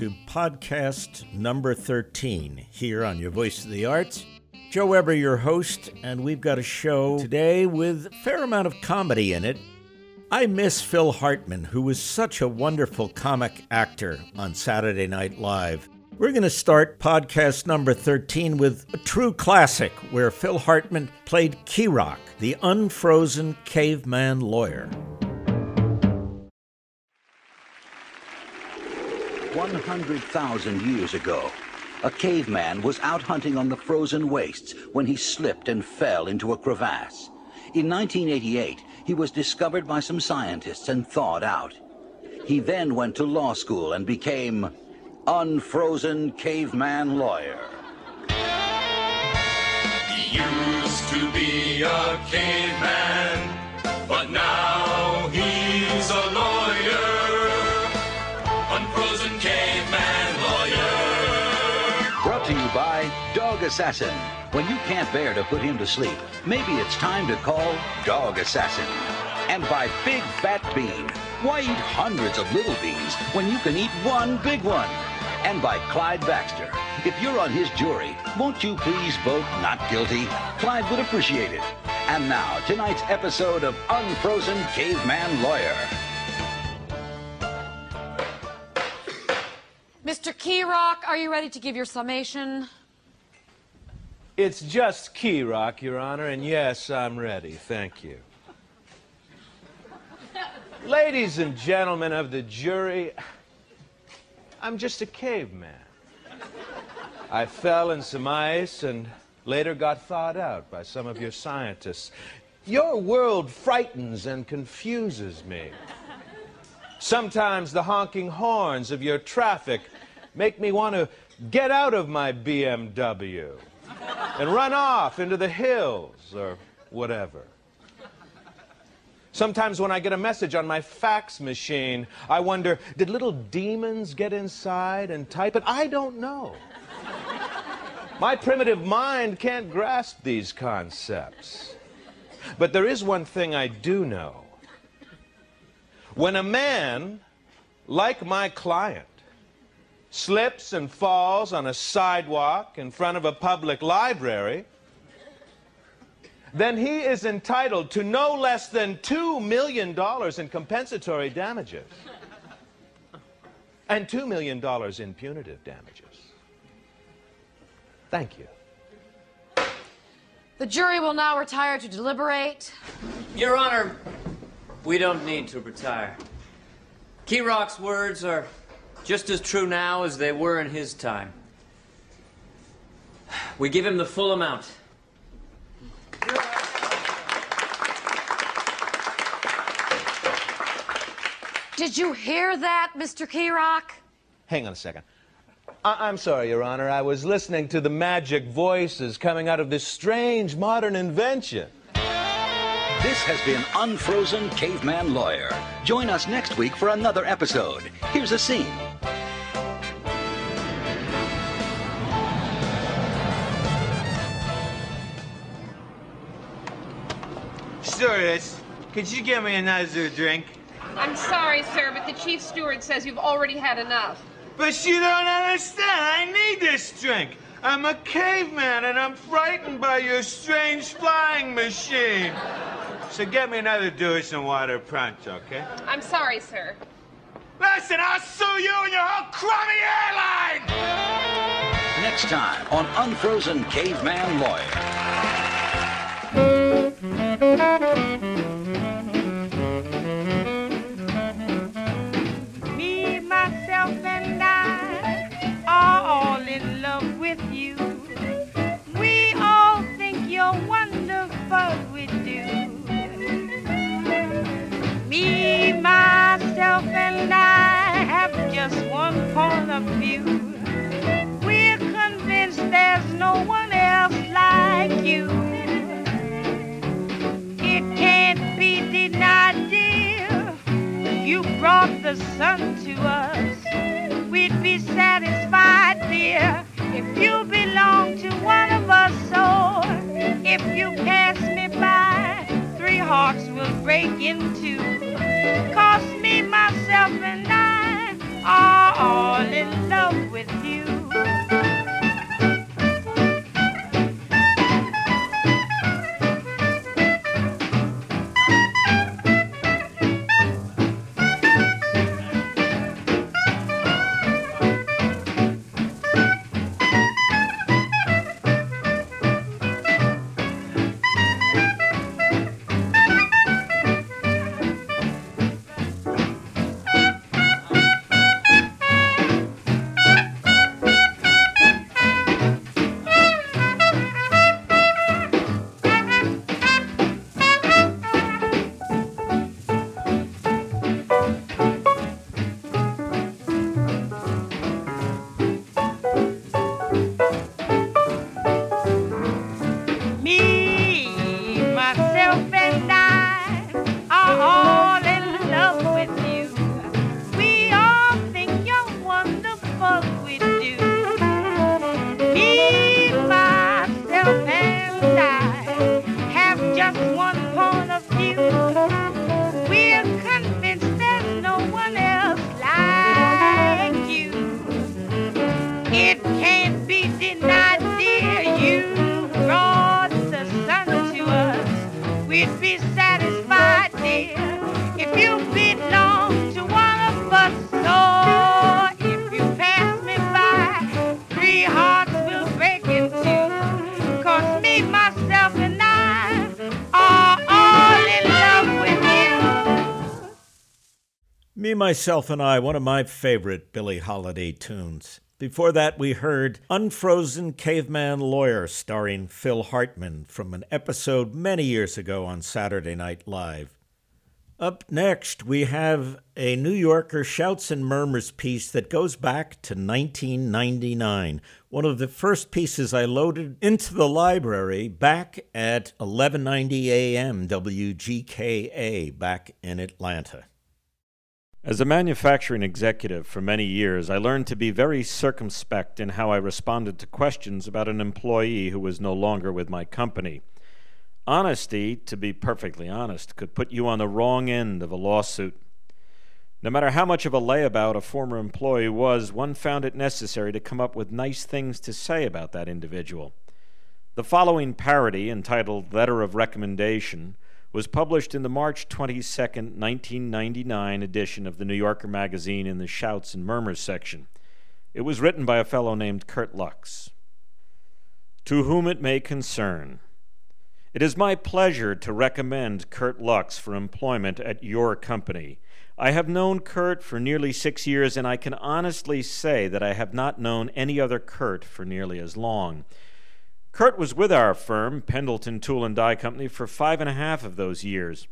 to podcast number 13 here on Your Voice of the Arts. Joe Weber, your host, and we've got a show today with a fair amount of comedy in it. I miss Phil Hartman, who was such a wonderful comic actor on Saturday Night Live. We're going to start podcast number 13 with a true classic where Phil Hartman played Keyrock, the unfrozen caveman lawyer. 100,000 years ago, a caveman was out hunting on the frozen wastes when he slipped and fell into a crevasse. In 1988, he was discovered by some scientists and thawed out. He then went to law school and became Unfrozen Caveman Lawyer. He used to be a caveman, Assassin. When you can't bear to put him to sleep, maybe it's time to call Dog Assassin. And by Big Fat Bean. Why eat hundreds of little beans when you can eat one big one? And by Clyde Baxter. If you're on his jury, won't you please vote not guilty? Clyde would appreciate it. And now, tonight's episode of Unfrozen Caveman Lawyer. Mr. Keyrock, are you ready to give your summation? It's just Keyrock, Your Honor, and yes, I'm ready. Thank you. Ladies and gentlemen of the jury, I'm just a caveman. I fell in some ice and later got thawed out by some of your scientists. Your world frightens and confuses me. Sometimes the honking horns of your traffic make me want to get out of my BMW and run off into the hills or whatever. Sometimes when I get a message on my fax machine, I wonder, did little demons get inside and type it? I don't know. My primitive mind can't grasp these concepts. But there is one thing I do know. When a man, like my client, slips and falls on a sidewalk in front of a public library, then he is entitled to no less than $2 million in compensatory damages and $2 million in punitive damages. Thank you. The jury will now retire to deliberate. Your Honor, we don't need to retire. Keyrock's words are just as true now as they were in his time. We give him the full amount. Did you hear that, Mr. Keyrock? Hang on a second. I- I'm sorry, Your Honor. I was listening to the magic voices coming out of this strange modern invention. This has been Unfrozen Caveman Lawyer. Join us next week for another episode. Here's a scene. Stewardess, could you get me another drink? I'm sorry, sir, but the chief steward says you've already had enough. But you don't understand. I need this drink. I'm a caveman and I'm frightened by your strange flying machine. So get me another Dewar's and water pronto, okay? I'm sorry, sir. Listen, I'll sue you and your whole crummy airline! Next time on Unfrozen Caveman Lawyer. just one point of view. We're convinced there's no one else like you. It can't be denied, dear. You brought the sun to us. We'd be satisfied, dear, if you. Me, Myself, and I, one of my favorite Billie Holiday tunes. Before that, we heard Unfrozen Caveman Lawyer, starring Phil Hartman, from an episode many years ago on Saturday Night Live. Up next, we have a New Yorker Shouts and Murmurs piece that goes back to 1999, one of the first pieces I loaded into the library back at 1190 AM WGKA back in Atlanta. As a manufacturing executive for many years, I learned to be very circumspect in how I responded to questions about an employee who was no longer with my company. Honesty, to be perfectly honest, could put you on the wrong end of a lawsuit. No matter how much of a layabout a former employee was, one found it necessary to come up with nice things to say about that individual. The following parody, entitled Letter of Recommendation, was published in the March 22, 1999 edition of the New Yorker magazine in the Shouts and Murmurs section. It was written by a fellow named Kurt Luchs. To whom it may concern, it is my pleasure to recommend Kurt Luchs for employment at your company. I have known Kurt for nearly six years, and I can honestly say that I have not known any other Kurt for nearly as long. Kurt was with our firm, Pendleton Tool and Die Company, for five and a half of those years.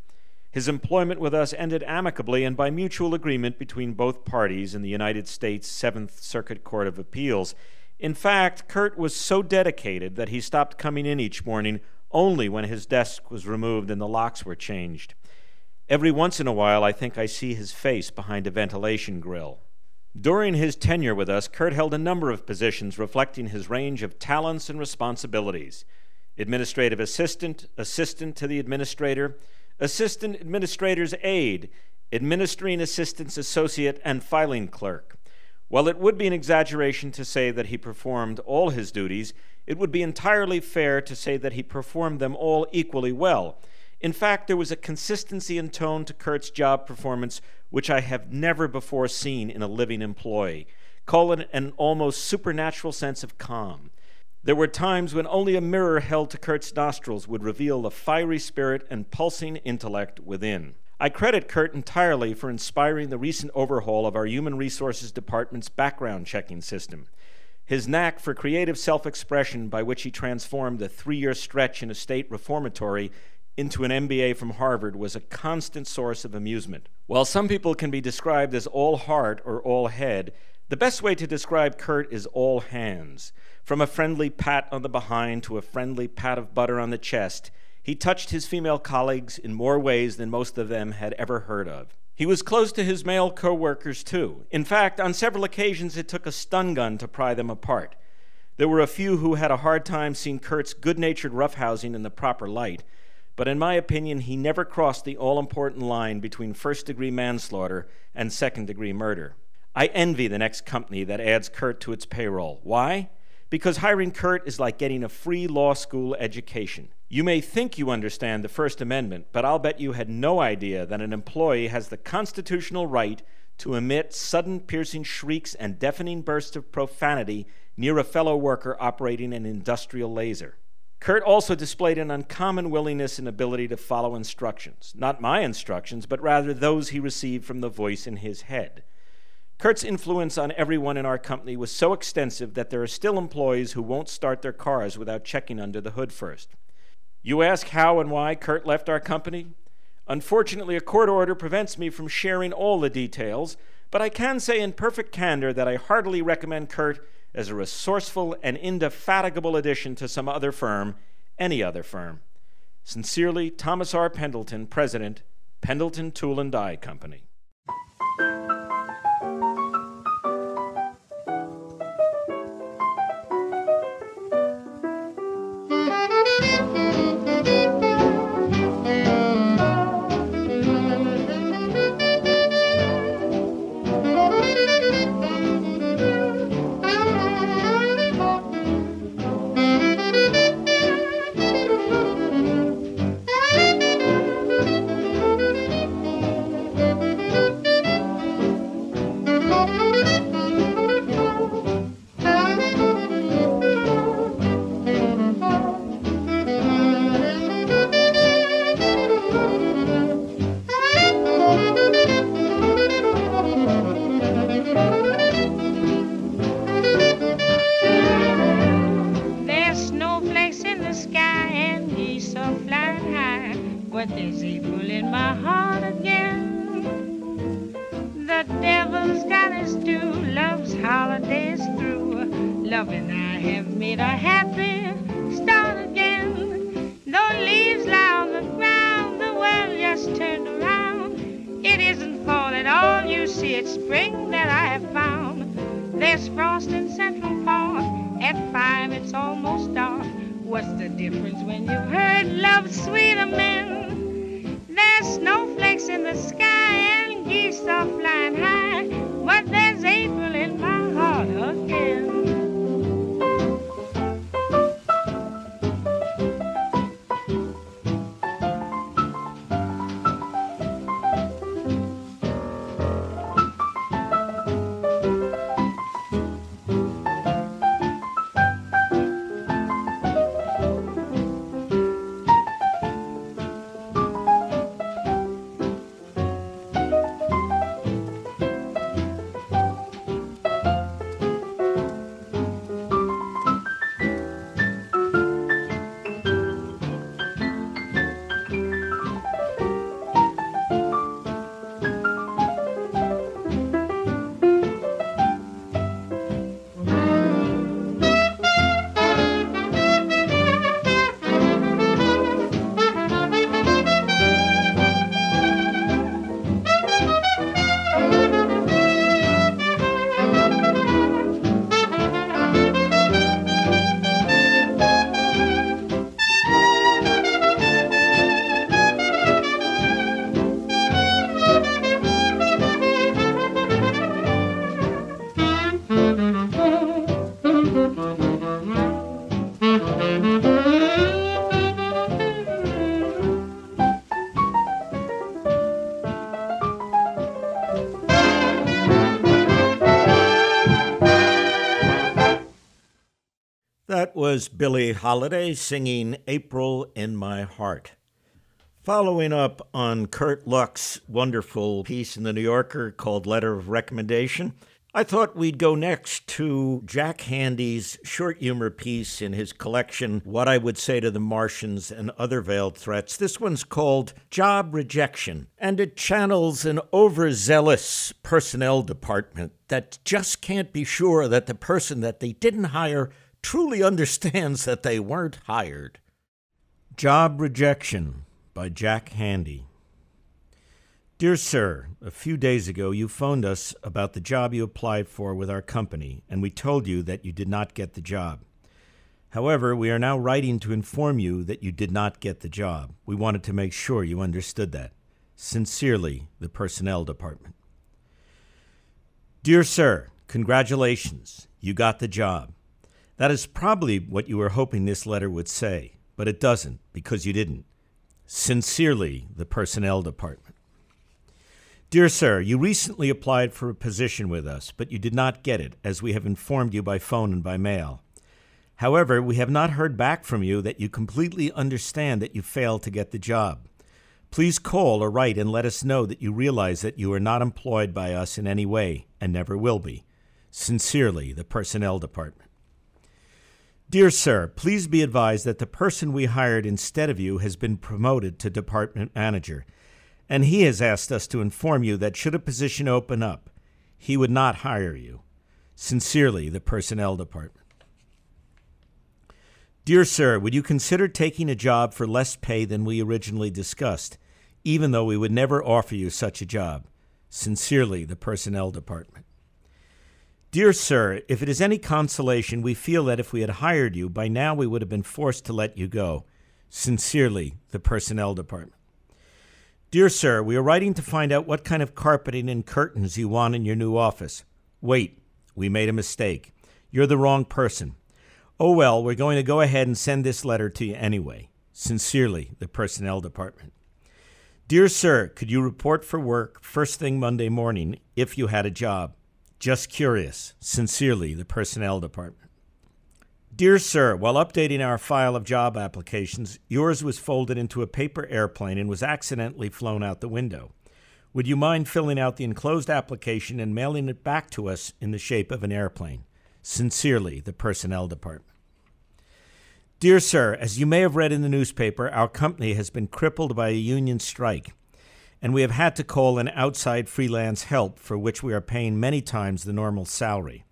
His employment with us ended amicably and by mutual agreement between both parties in the United States Seventh Circuit Court of Appeals. In fact, Kurt was so dedicated that he stopped coming in each morning only when his desk was removed and the locks were changed. Every once in a while, I think I see his face behind a ventilation grill. During his tenure with us, Kurt held a number of positions reflecting his range of talents and responsibilities administrative assistant, assistant to the administrator, assistant administrator's aide, administering assistant's associate, and filing clerk. While it would be an exaggeration to say that he performed all his duties, it would be entirely fair to say that he performed them all equally well. In fact, there was a consistency in tone to Kurt's job performance which I have never before seen in a living employee. Call it an almost supernatural sense of calm. There were times when only a mirror held to Kurt's nostrils would reveal the fiery spirit and pulsing intellect within. I credit Kurt entirely for inspiring the recent overhaul of our Human Resources Department's background checking system. His knack for creative self expression, by which he transformed the three year stretch in a state reformatory into an MBA from Harvard was a constant source of amusement. While some people can be described as all heart or all head, the best way to describe Kurt is all hands. From a friendly pat on the behind to a friendly pat of butter on the chest, he touched his female colleagues in more ways than most of them had ever heard of. He was close to his male coworkers too. In fact, on several occasions it took a stun gun to pry them apart. There were a few who had a hard time seeing Kurt's good-natured roughhousing in the proper light, but in my opinion, he never crossed the all important line between first degree manslaughter and second degree murder. I envy the next company that adds Kurt to its payroll. Why? Because hiring Kurt is like getting a free law school education. You may think you understand the First Amendment, but I'll bet you had no idea that an employee has the constitutional right to emit sudden piercing shrieks and deafening bursts of profanity near a fellow worker operating an industrial laser. Kurt also displayed an uncommon willingness and ability to follow instructions. Not my instructions, but rather those he received from the voice in his head. Kurt's influence on everyone in our company was so extensive that there are still employees who won't start their cars without checking under the hood first. You ask how and why Kurt left our company? Unfortunately, a court order prevents me from sharing all the details, but I can say in perfect candor that I heartily recommend Kurt as a resourceful and indefatigable addition to some other firm, any other firm. Sincerely, Thomas R. Pendleton, President, Pendleton Tool and Die Company. Was Billie Holiday singing April in My Heart. Following up on Kurt Luchs's wonderful piece in the New Yorker called Letter of Recommendation, I thought we'd go next to Jack Handey's short humor piece in his collection, What I Would Say to the Martians and Other Veiled Threats. This one's called Job Rejection, and it channels an overzealous personnel department that just can't be sure that the person that they didn't hire truly understands that they weren't hired. Job Rejection by Jack Handey. Dear Sir, a few days ago you phoned us about the job you applied for with our company, and we told you that you did not get the job. However, we are now writing to inform you that you did not get the job. We wanted to make sure you understood that. Sincerely, the Personnel Department. Dear Sir, congratulations. You got the job. That is probably what you were hoping this letter would say, but it doesn't because you didn't. Sincerely, the Personnel Department. Dear Sir, you recently applied for a position with us, but you did not get it, as we have informed you by phone and by mail. However, we have not heard back from you that you completely understand that you failed to get the job. Please call or write and let us know that you realize that you are not employed by us in any way and never will be. Sincerely, the Personnel Department. Dear Sir, please be advised that the person we hired instead of you has been promoted to department manager, and he has asked us to inform you that should a position open up, he would not hire you. Sincerely, the Personnel Department. Dear Sir, would you consider taking a job for less pay than we originally discussed, even though we would never offer you such a job? Sincerely, the Personnel Department. Dear Sir, if it is any consolation, we feel that if we had hired you, by now we would have been forced to let you go. Sincerely, the Personnel Department. Dear Sir, we are writing to find out what kind of carpeting and curtains you want in your new office. Wait, we made a mistake. You're the wrong person. Oh well, we're going to go ahead and send this letter to you anyway. Sincerely, the Personnel Department. Dear Sir, could you report for work first thing Monday morning if you had a job? Just curious. Sincerely, the Personnel Department. Dear Sir, while updating our file of job applications, yours was folded into a paper airplane and was accidentally flown out the window. Would you mind filling out the enclosed application and mailing it back to us in the shape of an airplane? Sincerely, the Personnel Department. Dear Sir, as you may have read in the newspaper, our company has been crippled by a union strike, and we have had to call in outside freelance help for which we are paying many times the normal salary.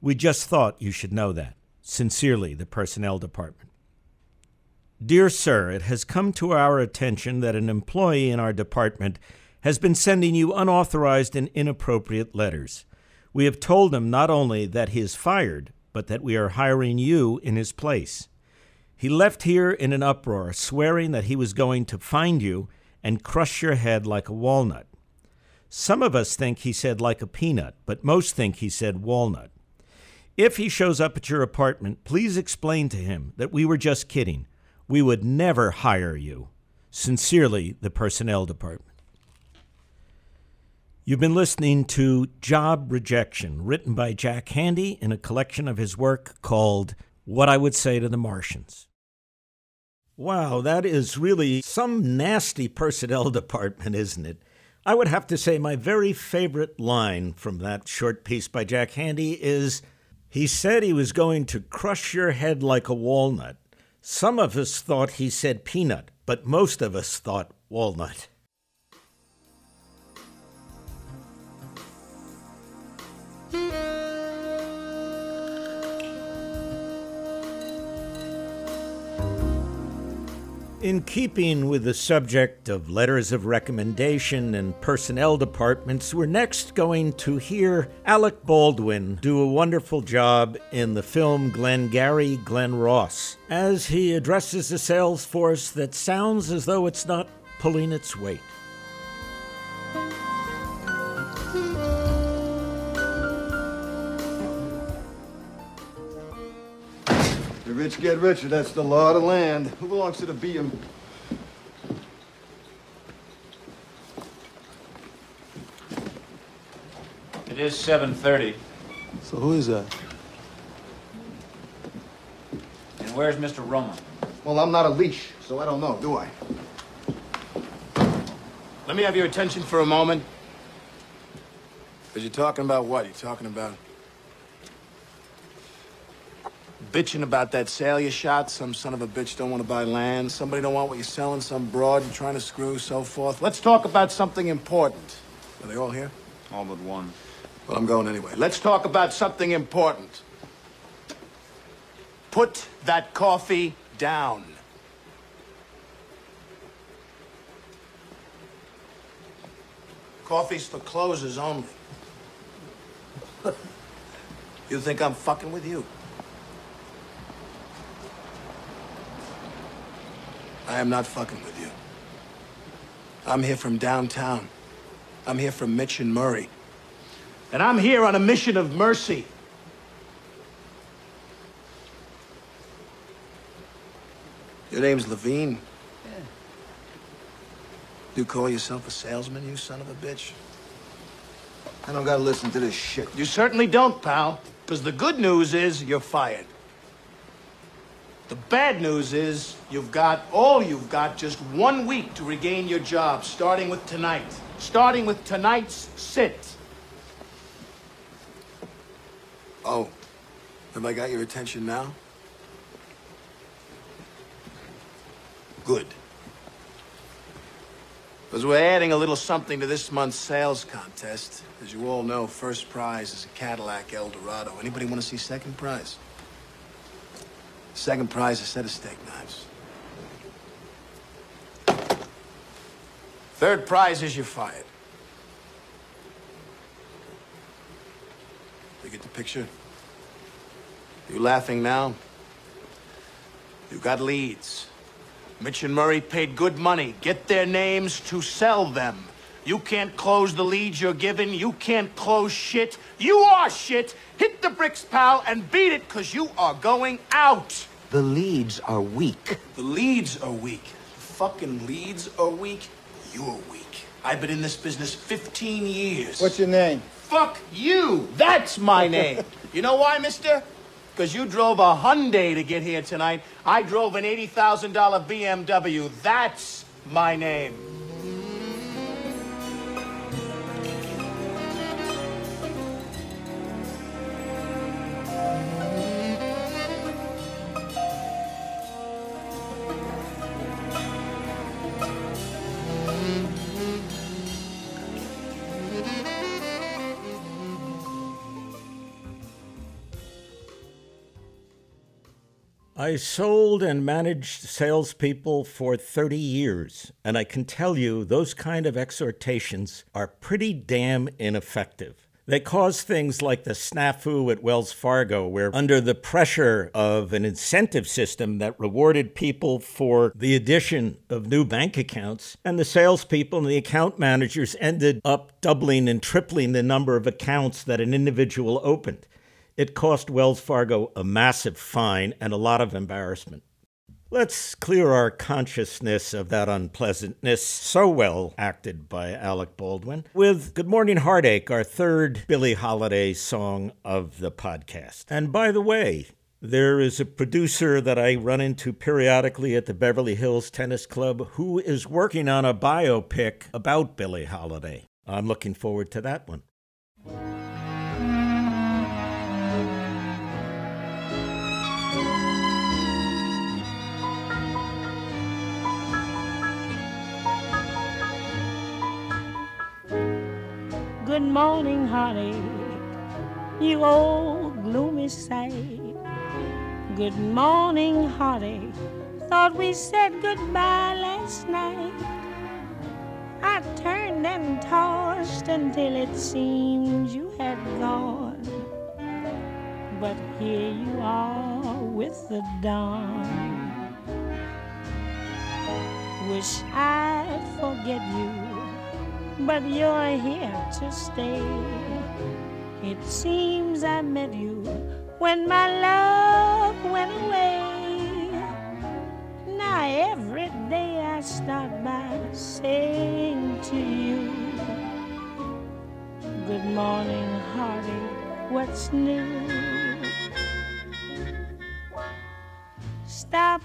We just thought you should know that. Sincerely, the Personnel Department. Dear Sir, it has come to our attention that an employee in our department has been sending you unauthorized and inappropriate letters. We have told him not only that he is fired, but that we are hiring you in his place. He left here in an uproar, swearing that he was going to find you and crush your head like a walnut. Some of us think he said like a peanut, but most think he said walnut. If he shows up at your apartment, please explain to him that we were just kidding. We would never hire you. Sincerely, the Personnel Department. You've been listening to Job Rejection, written by Jack Handey in a collection of his work called What I Would Say to the Martians. Wow, that is really some nasty personnel department, isn't it? I would have to say my very favorite line from that short piece by Jack Handey is He said he was going to crush your head like a walnut. Some of us thought he said peanut, but most of us thought walnut. In keeping with the subject of letters of recommendation and personnel departments, we're next going to hear Alec Baldwin do a wonderful job in the film Glengarry Glen Ross as he addresses a sales force that sounds as though it's not pulling its weight. Rich get richer. That's the law of the land. Who belongs to the BM? It is 7.30. So who is that? And where's Mr. Roma? Well, I'm not a leash, so I don't know, do I? Let me have your attention for a moment. Because you're talking about what? You're talking about bitching about that sale you shot. Some son of a bitch don't want to buy land. Somebody don't want what you're selling. Some broad you're trying to screw, so forth. Let's talk about something important. Are they all here? All but one. Well, I'm going anyway. Let's talk about something important. Put that coffee down. Coffee's for closers only. you think I'm fucking with you? I am not fucking with you. I'm here from downtown. I'm here from Mitch and Murray. And I'm here on a mission of mercy. Your name's Levene? Yeah. You call yourself a salesman, you son of a bitch? I don't gotta listen to this shit. You certainly don't, pal. Because the good news is you're fired. The bad news is you've got, all you've got, just one week to regain your job, starting with tonight. Starting with tonight's sit. Oh, have I got your attention now? Good. Because we're adding a little something to this month's sales contest. As you all know, first prize is a Cadillac Eldorado. Anybody want to see second prize? Second prize, a set of steak knives. Third prize is you're fired. You get the picture? You laughing now? You got leads. Mitch and Murray paid good money. Get their names to sell them. You can't close the leads you're given. You can't close shit. You are shit. Hit the bricks, pal, and beat it, because you are going out. The leads are weak. The leads are weak. The fucking leads are weak. You're weak. I've been in this business 15 years. What's your name? Fuck you. That's my name. you know why, mister? Because you drove a Hyundai to get here tonight. I drove an $80,000 BMW. That's my name. I sold and managed salespeople for 30 years, and I can tell you those kind of exhortations are pretty damn ineffective. They cause things like the snafu at Wells Fargo, where, under the pressure of an incentive system that rewarded people for the addition of new bank accounts, and the salespeople and the account managers ended up doubling and tripling the number of accounts that an individual opened. It cost Wells Fargo a massive fine and a lot of embarrassment. Let's clear our consciousness of that unpleasantness, so well acted by Alec Baldwin, with Good Morning Heartache, our third Billie Holiday song of the podcast. And by the way, there is a producer that I run into periodically at the Beverly Hills Tennis Club who is working on a biopic about Billie Holiday. I'm looking forward to that one. Morning, honey, you old gloomy sight. Good morning, honey, thought we said goodbye last night. I turned and tossed until it seemed you had gone. But here you are with the dawn. Wish I'd forget you but you're here to stay. It seems I met you when my love went away. Now every day I start by saying to you, Good morning, hearty, what's new? Stop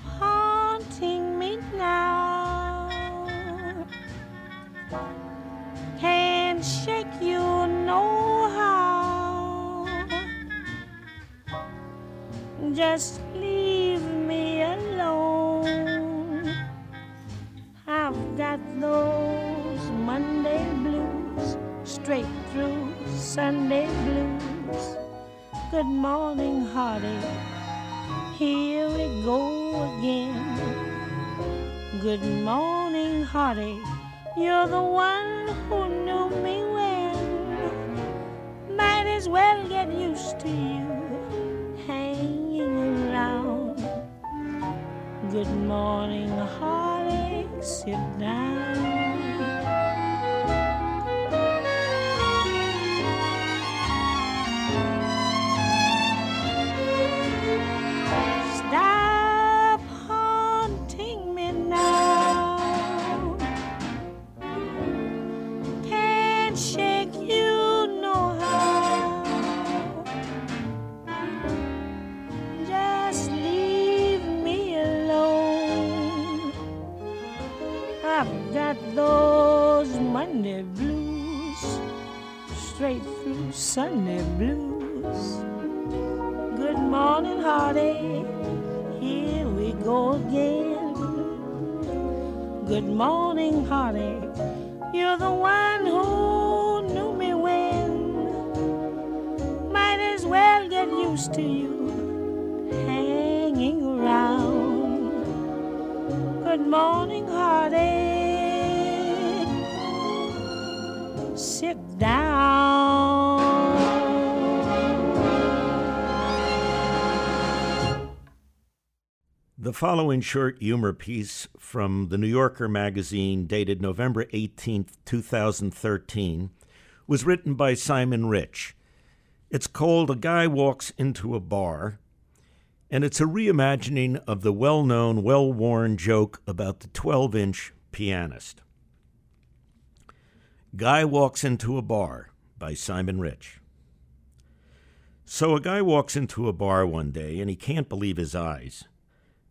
following short humor piece from the New Yorker magazine, dated November 18, 2013, was written by Simon Rich. It's called A Guy Walks into a Bar, and it's a reimagining of the well known, well worn joke about the 12 inch pianist. Guy Walks into a Bar by Simon Rich. So a guy walks into a bar one day and he can't believe his eyes.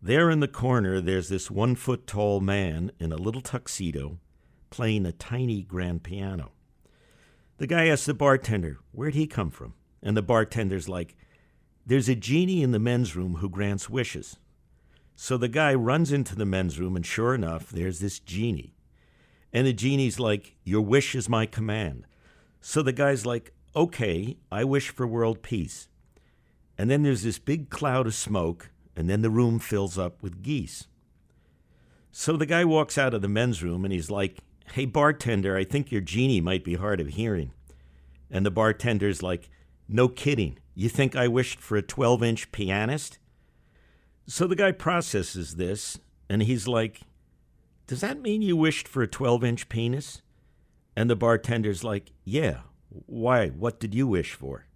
There in the corner, there's this one foot tall man in a little tuxedo playing a tiny grand piano. The guy asks the bartender, Where'd he come from? And the bartender's like, There's a genie in the men's room who grants wishes. So the guy runs into the men's room, and sure enough, there's this genie. And the genie's like, Your wish is my command. So the guy's like, Okay, I wish for world peace. And then there's this big cloud of smoke, and then the room fills up with geese. So the guy walks out of the men's room and he's like, Hey, bartender, I think your genie might be hard of hearing. And the bartender's like, No kidding. You think I wished for a 12 inch pianist? So the guy processes this and he's like, Does that mean you wished for a 12 inch penis? And the bartender's like, Yeah. Why? What did you wish for?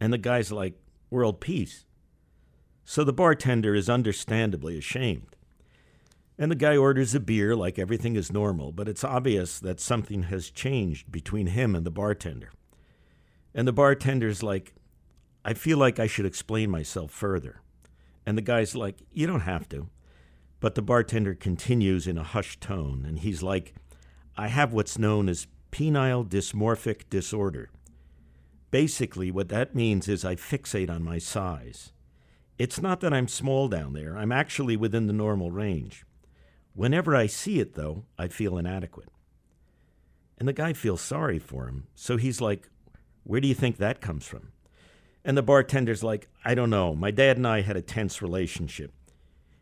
And the guy's like, World peace. So the bartender is understandably ashamed. And the guy orders a beer like everything is normal, but it's obvious that something has changed between him and the bartender. And the bartender's like, I feel like I should explain myself further. And the guy's like, You don't have to. But the bartender continues in a hushed tone, and he's like, I have what's known as penile dysmorphic disorder. Basically, what that means is I fixate on my size. It's not that I'm small down there, I'm actually within the normal range. Whenever I see it, though, I feel inadequate. And the guy feels sorry for him, so he's like, Where do you think that comes from? And the bartender's like, I don't know. My dad and I had a tense relationship.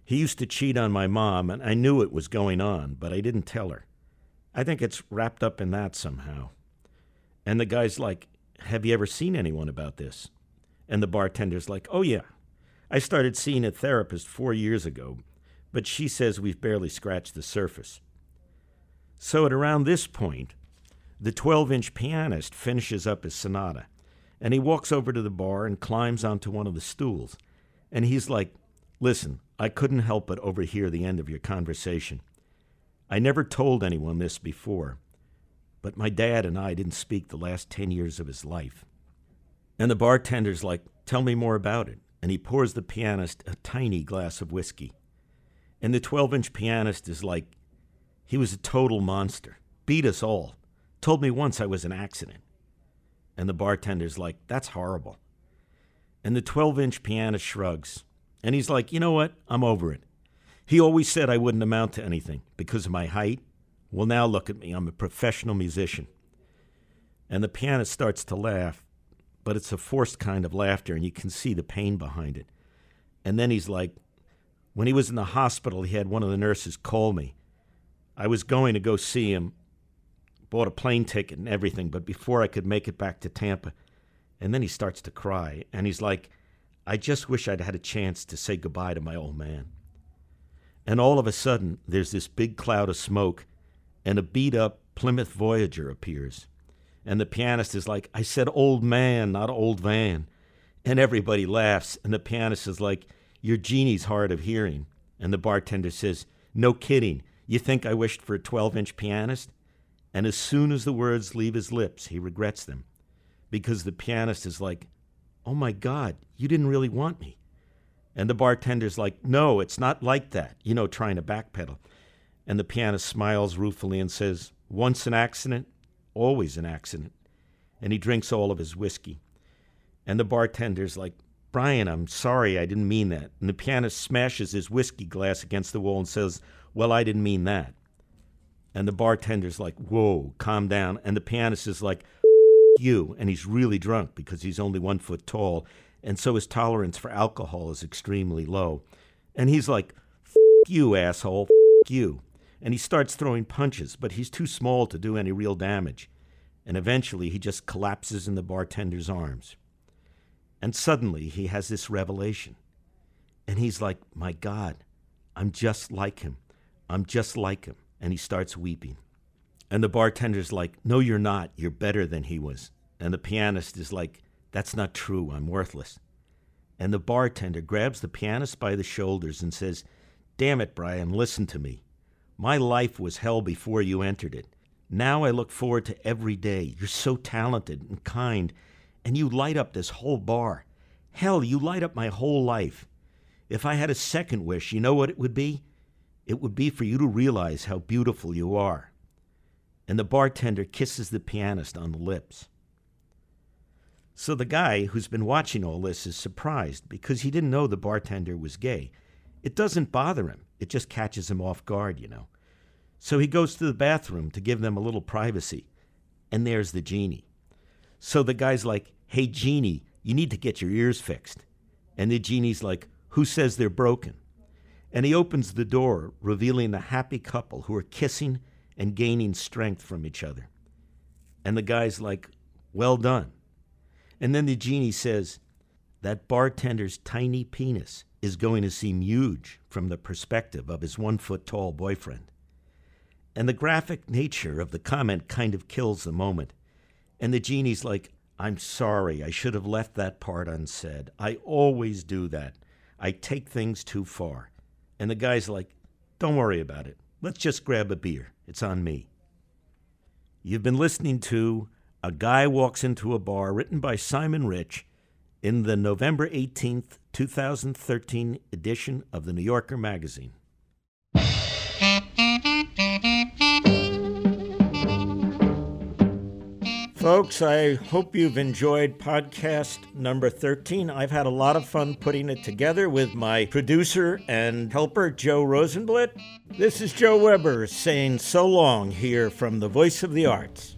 He used to cheat on my mom, and I knew it was going on, but I didn't tell her. I think it's wrapped up in that somehow. And the guy's like, Have you ever seen anyone about this? And the bartender's like, Oh, yeah. I started seeing a therapist four years ago, but she says we've barely scratched the surface. So at around this point, the 12 inch pianist finishes up his sonata, and he walks over to the bar and climbs onto one of the stools. And he's like, Listen, I couldn't help but overhear the end of your conversation. I never told anyone this before, but my dad and I didn't speak the last 10 years of his life. And the bartender's like, Tell me more about it. And he pours the pianist a tiny glass of whiskey. And the 12 inch pianist is like, He was a total monster, beat us all, told me once I was an accident. And the bartender's like, That's horrible. And the 12 inch pianist shrugs. And he's like, You know what? I'm over it. He always said I wouldn't amount to anything because of my height. Well, now look at me. I'm a professional musician. And the pianist starts to laugh, but it's a forced kind of laughter, and you can see the pain behind it. And then he's like, When he was in the hospital, he had one of the nurses call me. I was going to go see him, bought a plane ticket and everything, but before I could make it back to Tampa, and then he starts to cry, and he's like, I just wish I'd had a chance to say goodbye to my old man. And all of a sudden, there's this big cloud of smoke, and a beat up Plymouth Voyager appears. And the pianist is like, I said old man, not old van. And everybody laughs, and the pianist is like, Your genie's hard of hearing. And the bartender says, No kidding. You think I wished for a 12 inch pianist? And as soon as the words leave his lips, he regrets them. Because the pianist is like, Oh my God, you didn't really want me. And the bartender's like, No, it's not like that, you know, trying to backpedal. And the pianist smiles ruefully and says, Once an accident, always an accident. And he drinks all of his whiskey. And the bartender's like, Brian, I'm sorry, I didn't mean that. And the pianist smashes his whiskey glass against the wall and says, Well, I didn't mean that. And the bartender's like, Whoa, calm down. And the pianist is like, You. And he's really drunk because he's only one foot tall. And so his tolerance for alcohol is extremely low. And he's like, You, asshole, you. And he starts throwing punches, but he's too small to do any real damage. And eventually he just collapses in the bartender's arms. And suddenly he has this revelation. And he's like, My God, I'm just like him. I'm just like him. And he starts weeping. And the bartender's like, No, you're not. You're better than he was. And the pianist is like, That's not true. I'm worthless. And the bartender grabs the pianist by the shoulders and says, Damn it, Brian, listen to me. My life was hell before you entered it. Now I look forward to every day. You're so talented and kind, and you light up this whole bar. Hell, you light up my whole life. If I had a second wish, you know what it would be? It would be for you to realize how beautiful you are. And the bartender kisses the pianist on the lips. So the guy who's been watching all this is surprised because he didn't know the bartender was gay. It doesn't bother him, it just catches him off guard, you know. So he goes to the bathroom to give them a little privacy. And there's the genie. So the guy's like, Hey, genie, you need to get your ears fixed. And the genie's like, who says they're broken. And he opens the door, revealing a happy couple who are kissing and gaining strength from each other. And the guy's like, Well done. And then the genie says, That bartender's tiny penis is going to seem huge from the perspective of his one foot tall boyfriend. And the graphic nature of the comment kind of kills the moment. And the genie's like, I'm sorry, I should have left that part unsaid. I always do that. I take things too far. And the guy's like, Don't worry about it. Let's just grab a beer. It's on me. You've been listening to A Guy Walks Into a Bar, written by Simon Rich, in the November 18th, 2013 edition of the New Yorker magazine. Folks, I hope you've enjoyed podcast number 13. I've had a lot of fun putting it together with my producer and helper, Joe Rosenblatt. This is Joe Weber saying so long here from the Voice of the Arts.